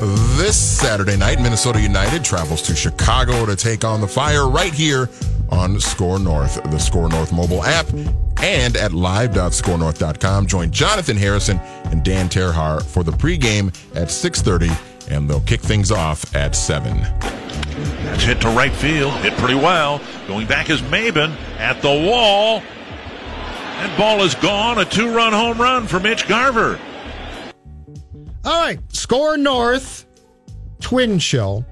this Saturday night. Minnesota United travels to Chicago to take on the Fire right here on SKOR North, the SKOR North mobile app, and at live.scorenorth.com. Join Jonathan Harrison and Dan Terhar for the pregame at 6.30, and they'll kick things off at 7. That's hit to right field. Hit pretty well. Going back is Maybin at the wall. That ball is gone. A two run home run for Mitch Garver. All right. SKOR North Twin Show.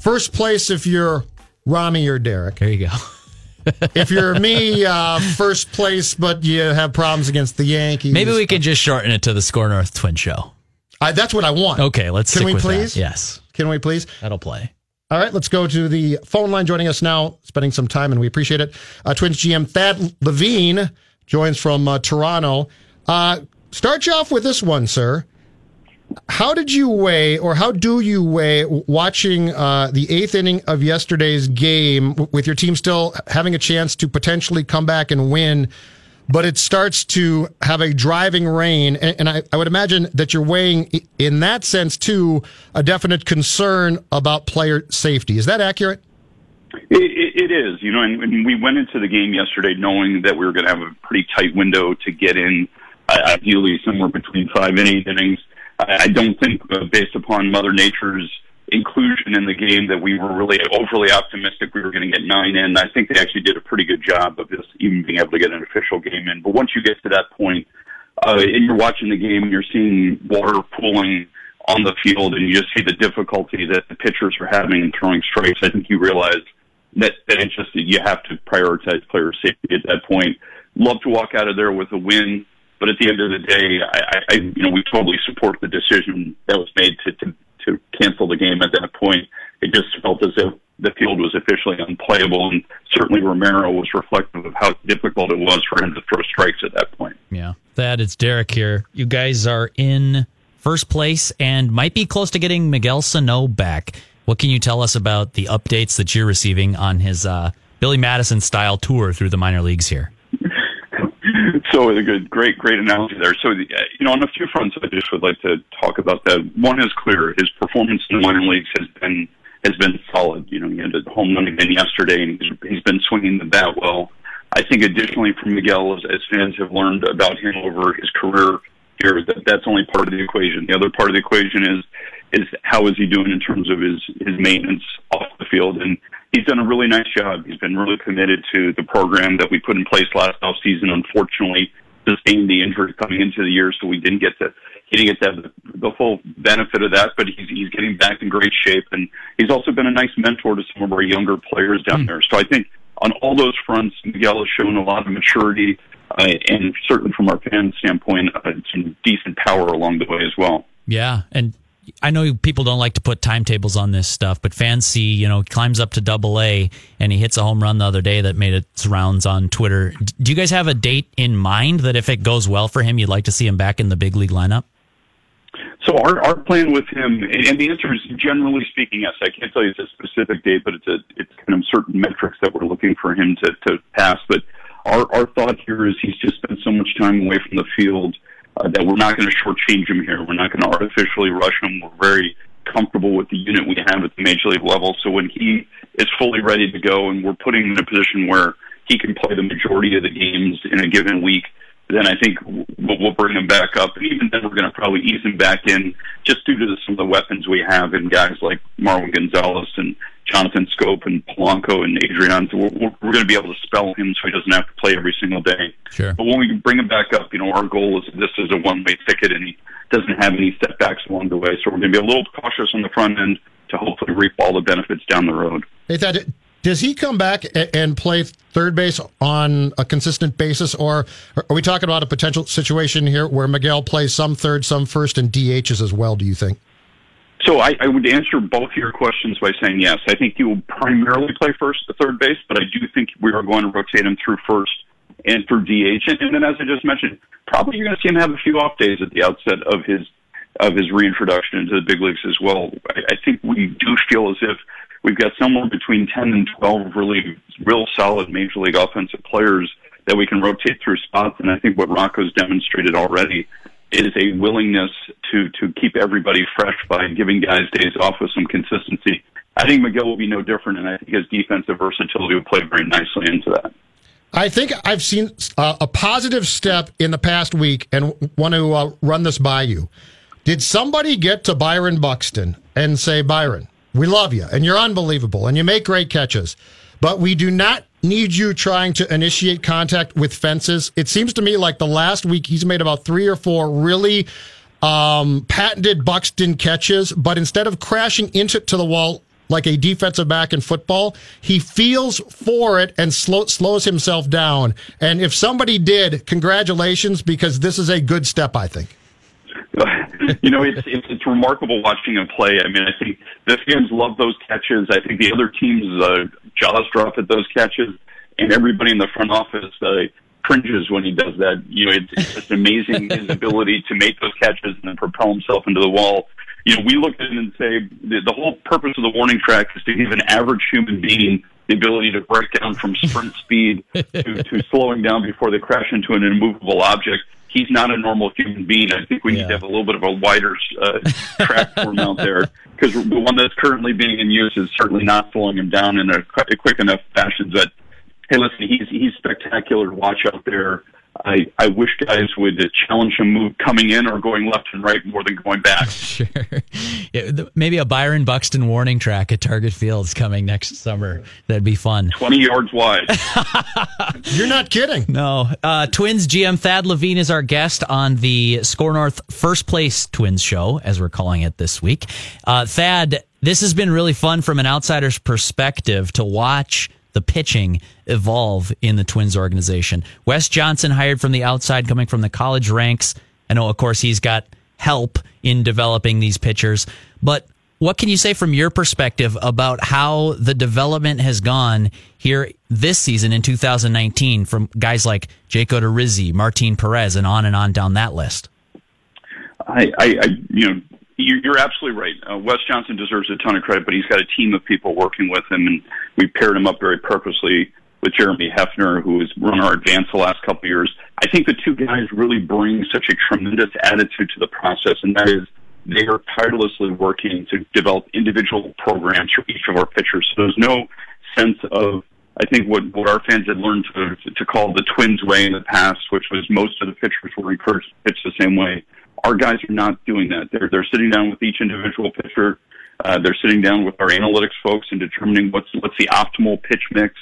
First place if you're Rami or Derek. There you go. if you're me, uh, first place, but you have problems against the Yankees. Maybe we can just shorten it to the SKOR North Twin Show. I, that's what I want. Okay, let's. Can stick we with please? That. Yes, Can we please? that'll play. All right, let's go to the phone line. Joining us now, spending some time, and we appreciate it. Uh, Twins GM Thad Levine joins from uh, Toronto. Uh, start you off with this one, sir. How did you weigh, or how do you weigh, watching uh, the eighth inning of yesterday's game with your team still having a chance to potentially come back and win, but it starts to have a driving rain? And, and I, I would imagine that you're weighing, in that sense, too, a definite concern about player safety. Is that accurate? It, it, it is, you know, and, and we went into the game yesterday knowing that we were going to have a pretty tight window to get in, uh, ideally somewhere between five and eight innings. I, don't think, uh, based upon Mother Nature's inclusion in the game, that we were really overly optimistic we were going to get nine in. I think they actually did a pretty good job of just even being able to get an official game in. But once you get to that point, uh, and you're watching the game and you're seeing water pooling on the field, and you just see the difficulty that the pitchers are having in throwing strikes, I think you realize that, that it's just you have to prioritize player safety at that point. Love to walk out of there with a win, but at the end of the day, I, I you know we totally support the decision that was made to, to to cancel the game at that point. It just felt as if the field was officially unplayable, and certainly Romero was reflective of how difficult it was for him to throw strikes at that point. Yeah, that it's Derek here. You guys are in first place and might be close to getting Miguel Sano back. What can you tell us about the updates that you're receiving on his uh, Billy Madison style tour through the minor leagues here? So a good, great, great analogy there. So, the, uh, you know, on a few fronts, I just would like to talk about that. One is clear: his performance in the minor leagues has been has been solid. You know, he had a home run again yesterday, and he's, he's been swinging the bat well. I think, additionally, from Miguel, as, as fans have learned about him over his career here, that that's only part of the equation. The other part of the equation is is how is he doing in terms of his his maintenance off the field and he's done a really nice job. He's been really committed to the program that we put in place last off season. Unfortunately, sustained the injury coming into the year, so we didn't get to he didn't get to have the, the full benefit of that. But he's he's getting back in great shape, and he's also been a nice mentor to some of our younger players down Mm. there. So I think on all those fronts, Miguel has shown a lot of maturity. Uh, and certainly from our fan standpoint, uh, some decent power along the way as well. Yeah, and I know people don't like to put timetables on this stuff, but see, you know, climbs up to double A and he hits a home run the other day that made its rounds on Twitter. Do you guys have a date in mind that if it goes well for him, you'd like to see him back in the big league lineup? So our, our plan with him, and and the answer is generally speaking, yes. I can't tell you it's a specific date, but it's a it's kind of certain metrics that we're looking for him to, to pass. But our, our thought here is he's just spent so much time away from the field uh, that we're not going to shortchange him here. We're not going to artificially rush him. We're very comfortable with the unit we have at the major league level. So when he is fully ready to go, and we're putting him in a position where he can play the majority of the games in a given week, then I think we'll, bring him back up. And even then, we're going to probably ease him back in just due to some of the weapons we have in guys like Marwin Gonzalez and Jonathan Schoop and Polanco and Adrian. So we're, we're, going to be able to spell him so he doesn't have to play every single day. Sure. But when we bring him back up, you know, our goal is this is a one-way ticket, and he doesn't have any setbacks along the way. So we're going to be a little cautious on the front end to hopefully reap all the benefits down the road. Hey, does he come back and play third base on a consistent basis, or are we talking about a potential situation here where Miguel plays some third, some first, and DHs as well? Do you think? So I, I would answer both your questions by saying yes. I think he will primarily play first to third base, but I do think we are going to rotate him through first and through DH. And, and then, as I just mentioned, probably you're going to see him have a few off days at the outset of his of his reintroduction into the big leagues as well. I, I think we do feel as if we've got somewhere between 10 and 12 really real solid major league offensive players that we can rotate through spots. And I think what Rocco's demonstrated already is a willingness to to keep everybody fresh by giving guys days off with some consistency. I think Miguel will be no different, and I think his defensive versatility will play very nicely into that. I think I've seen uh, a positive step in the past week and want to uh, run this by you. Did somebody get to Byron Buxton and say, Byron, we love you and you're unbelievable and you make great catches, but we do not need you trying to initiate contact with fences? It seems to me like the last week he's made about three or four really um, patented Buxton catches, but instead of crashing into to the wall like a defensive back in football. He feels for it and slow, slows himself down. And if somebody did, congratulations, because this is a good step, I think. You know, it's, it's it's remarkable watching him play. I mean, I think the fans love those catches. I think the other teams' uh, jaws drop at those catches, and everybody in the front office uh, cringes when he does that. You know, it's, it's just amazing his ability to make those catches and then propel himself into the wall you know, we look at it and say the, the whole purpose of the warning track is to give an average human being the ability to break down from sprint speed to, to slowing down before they crash into an immovable object. He's not a normal human being. I think we yeah. need to have a little bit of a wider uh, track for him out there because the one that's currently being in use is certainly not slowing him down in a, a quick enough fashion that, hey, listen, he's he's spectacular to watch out there. I, I wish guys would challenge him move coming in or going left and right more than going back. sure. Yeah, maybe a Byron Buxton warning track at Target Fields coming next summer. That'd be fun. 20 yards wide. You're not kidding. No. Uh, Twins GM Thad Levine is our guest on the SKOR North First Place Twins show, as we're calling it this week. Uh, Thad, this has been really fun from an outsider's perspective to watch the pitching evolve in the Twins organization. Wes Johnson hired from the outside, coming from the college ranks. I know, of course, he's got help in developing these pitchers, but what can you say from your perspective about how the development has gone here this season in 2019 from guys like Jake Odorizzi, Martin Perez, and on and on down that list? I, I, I you know, you're absolutely right. Uh, Wes Johnson deserves a ton of credit, but he's got a team of people working with him, and we paired him up very purposely with Jeremy Hefner, who has run our advance the last couple of years. I think the two guys really bring such a tremendous attitude to the process, and that is they are tirelessly working to develop individual programs for each of our pitchers. So there's no sense of I think what, what our fans had learned to, to call the twins way in the past, which was most of the pitchers were encouraged to pitch the same way. Our guys are not doing that. They're they're sitting down with each individual pitcher. Uh, they're sitting down with our analytics folks and determining what's what's the optimal pitch mix,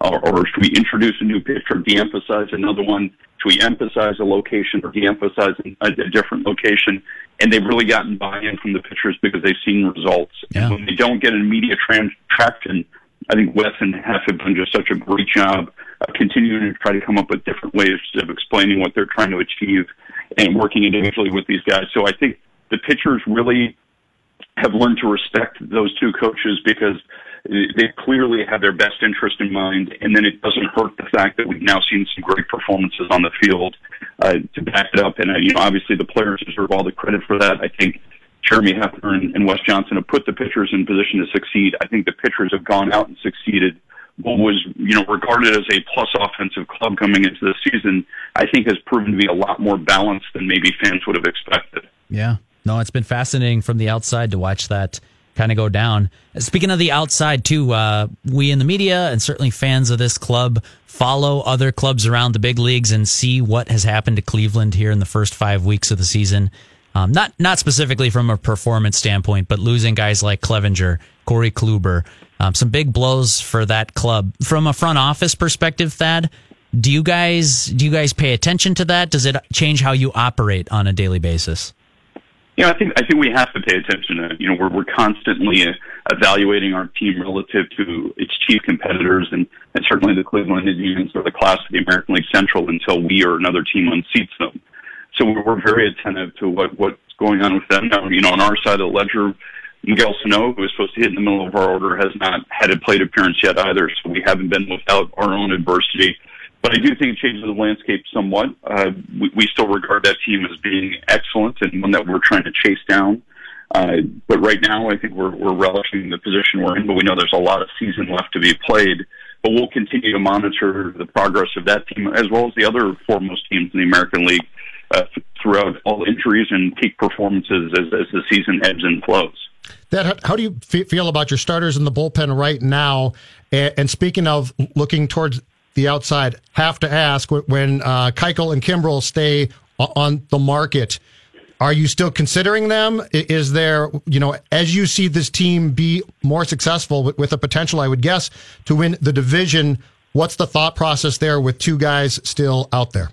or, or should we introduce a new pitch or de-emphasize another one? Should we emphasize a location or de-emphasize a, a different location? And they've really gotten buy-in from the pitchers because they've seen results. Yeah. And when they don't get an immediate trans- traction, I think Wes and Hef have done just such a great job of continuing to try to come up with different ways of explaining what they're trying to achieve and working individually with these guys. So I think the pitchers really have learned to respect those two coaches because they clearly have their best interest in mind, and then it doesn't hurt the fact that we've now seen some great performances on the field uh, to back it up. And uh, you know, obviously, the players deserve all the credit for that. I think Jeremy Hefner and, and Wes Johnson have put the pitchers in position to succeed. I think the pitchers have gone out and succeeded what was you know regarded as a plus offensive club coming into the season, I think has proven to be a lot more balanced than maybe fans would have expected. Yeah, no, it's been fascinating from the outside to watch that kind of go down. Speaking of the outside too, uh, we in the media and certainly fans of this club follow other clubs around the big leagues and see what has happened to Cleveland here in the first five weeks of the season. Um, not not specifically from a performance standpoint, but losing guys like Clevinger, Corey Kluber, um, some big blows for that club. From a front office perspective, Thad, do you guys do you guys pay attention to that? Does it change how you operate on a daily basis? Yeah, I think I think we have to pay attention to. You know, we're we're constantly evaluating our team relative to its chief competitors, and and certainly the Cleveland Indians or the class of the American League Central until we or another team unseats them. So we're very attentive to what what's going on with them. Now, you know, on our side of the ledger, Miguel Sano, who was supposed to hit in the middle of our order, has not had a plate appearance yet either, so we haven't been without our own adversity. But I do think it changes the landscape somewhat. Uh, we, we still regard that team as being excellent and one that we're trying to chase down. Uh, but right now, I think we're, we're relishing the position we're in, but we know there's a lot of season left to be played. But we'll continue to monitor the progress of that team as well as the other foremost teams in the American League uh, throughout all injuries and peak performances as, as the season ebbs and flows. That how do you feel about your starters in the bullpen right now? And, speaking of looking towards the outside, have to ask when uh, Keuchel and Kimbrel stay on the market. Are you still considering them? Is there, you know, as you see this team be more successful with, with a potential, I would guess, to win the division? What's the thought process there with two guys still out there?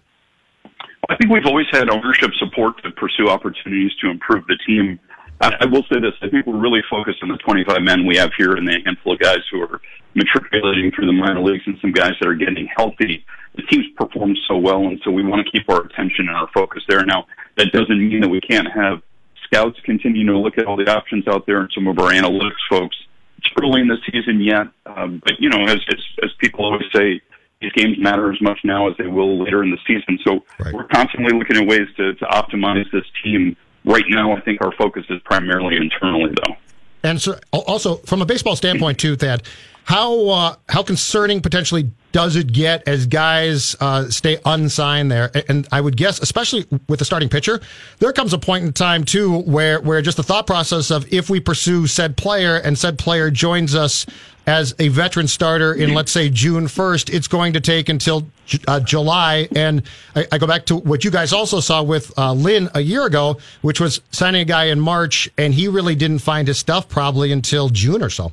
I think we've always had ownership support to pursue opportunities to improve the team. I, I will say this: I think we're really focused on the 25 men we have here and the handful of guys who are matriculating through the minor leagues and some guys that are getting healthy. The team's performed so well, and so we want to keep our attention and our focus there. Now, that doesn't mean that we can't have scouts continue to look at all the options out there and some of our analytics folks. It's early in the season yet, um, but you know, as, as as people always say, these games matter as much now as they will later in the season. So right. we're constantly looking at ways to, to optimize this team. Right now, I think our focus is primarily internally, though. And so, also from a baseball standpoint, too, Thad, how uh, how concerning potentially does it get as guys uh, stay unsigned there? And I would guess, especially with the starting pitcher, there comes a point in time too where where just the thought process of if we pursue said player and said player joins us as a veteran starter in let's say June first, it's going to take until uh, July. And I, I, go back to what you guys also saw with uh, Lynn a year ago, which was signing a guy in March, and he really didn't find his stuff probably until June or so.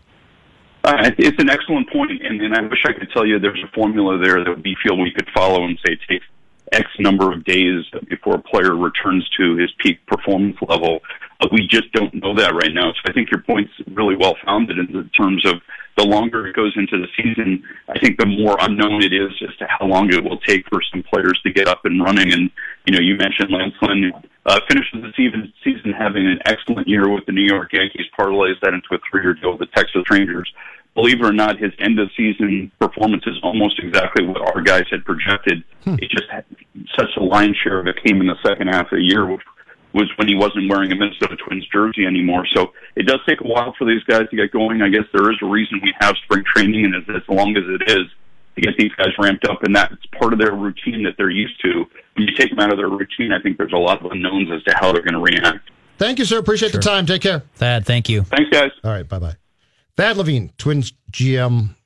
Uh, it's an excellent point, and, and I wish I could tell you there's a formula there that we feel we could follow and say take X number of days before a player returns to his peak performance level. Uh, we just don't know that right now. So I think your point's really well founded in terms of the longer it goes into the season, I think the more unknown it is as to how long it will take for some players to get up and running. And, you know, you mentioned Lance Lynn uh, finishes the season, season having an excellent year with the New York Yankees, parlays that into a three-year deal with the Texas Rangers. Believe it or not, his end of season performance is almost exactly what our guys had projected. Hmm. It just had such a lion's share of it came in the second half of the year, which was when he wasn't wearing a Minnesota Twins jersey anymore. So it does take a while for these guys to get going. I guess there is a reason we have spring training, and as, as long as it is, to get these guys ramped up, and that's part of their routine that they're used to. When you take them out of their routine, I think there's a lot of unknowns as to how they're going to react. Thank you, sir. Appreciate sure. the time. Take care. Thad, thank you. Thanks, guys. All right. Bye bye. Thad Levine, Twins GM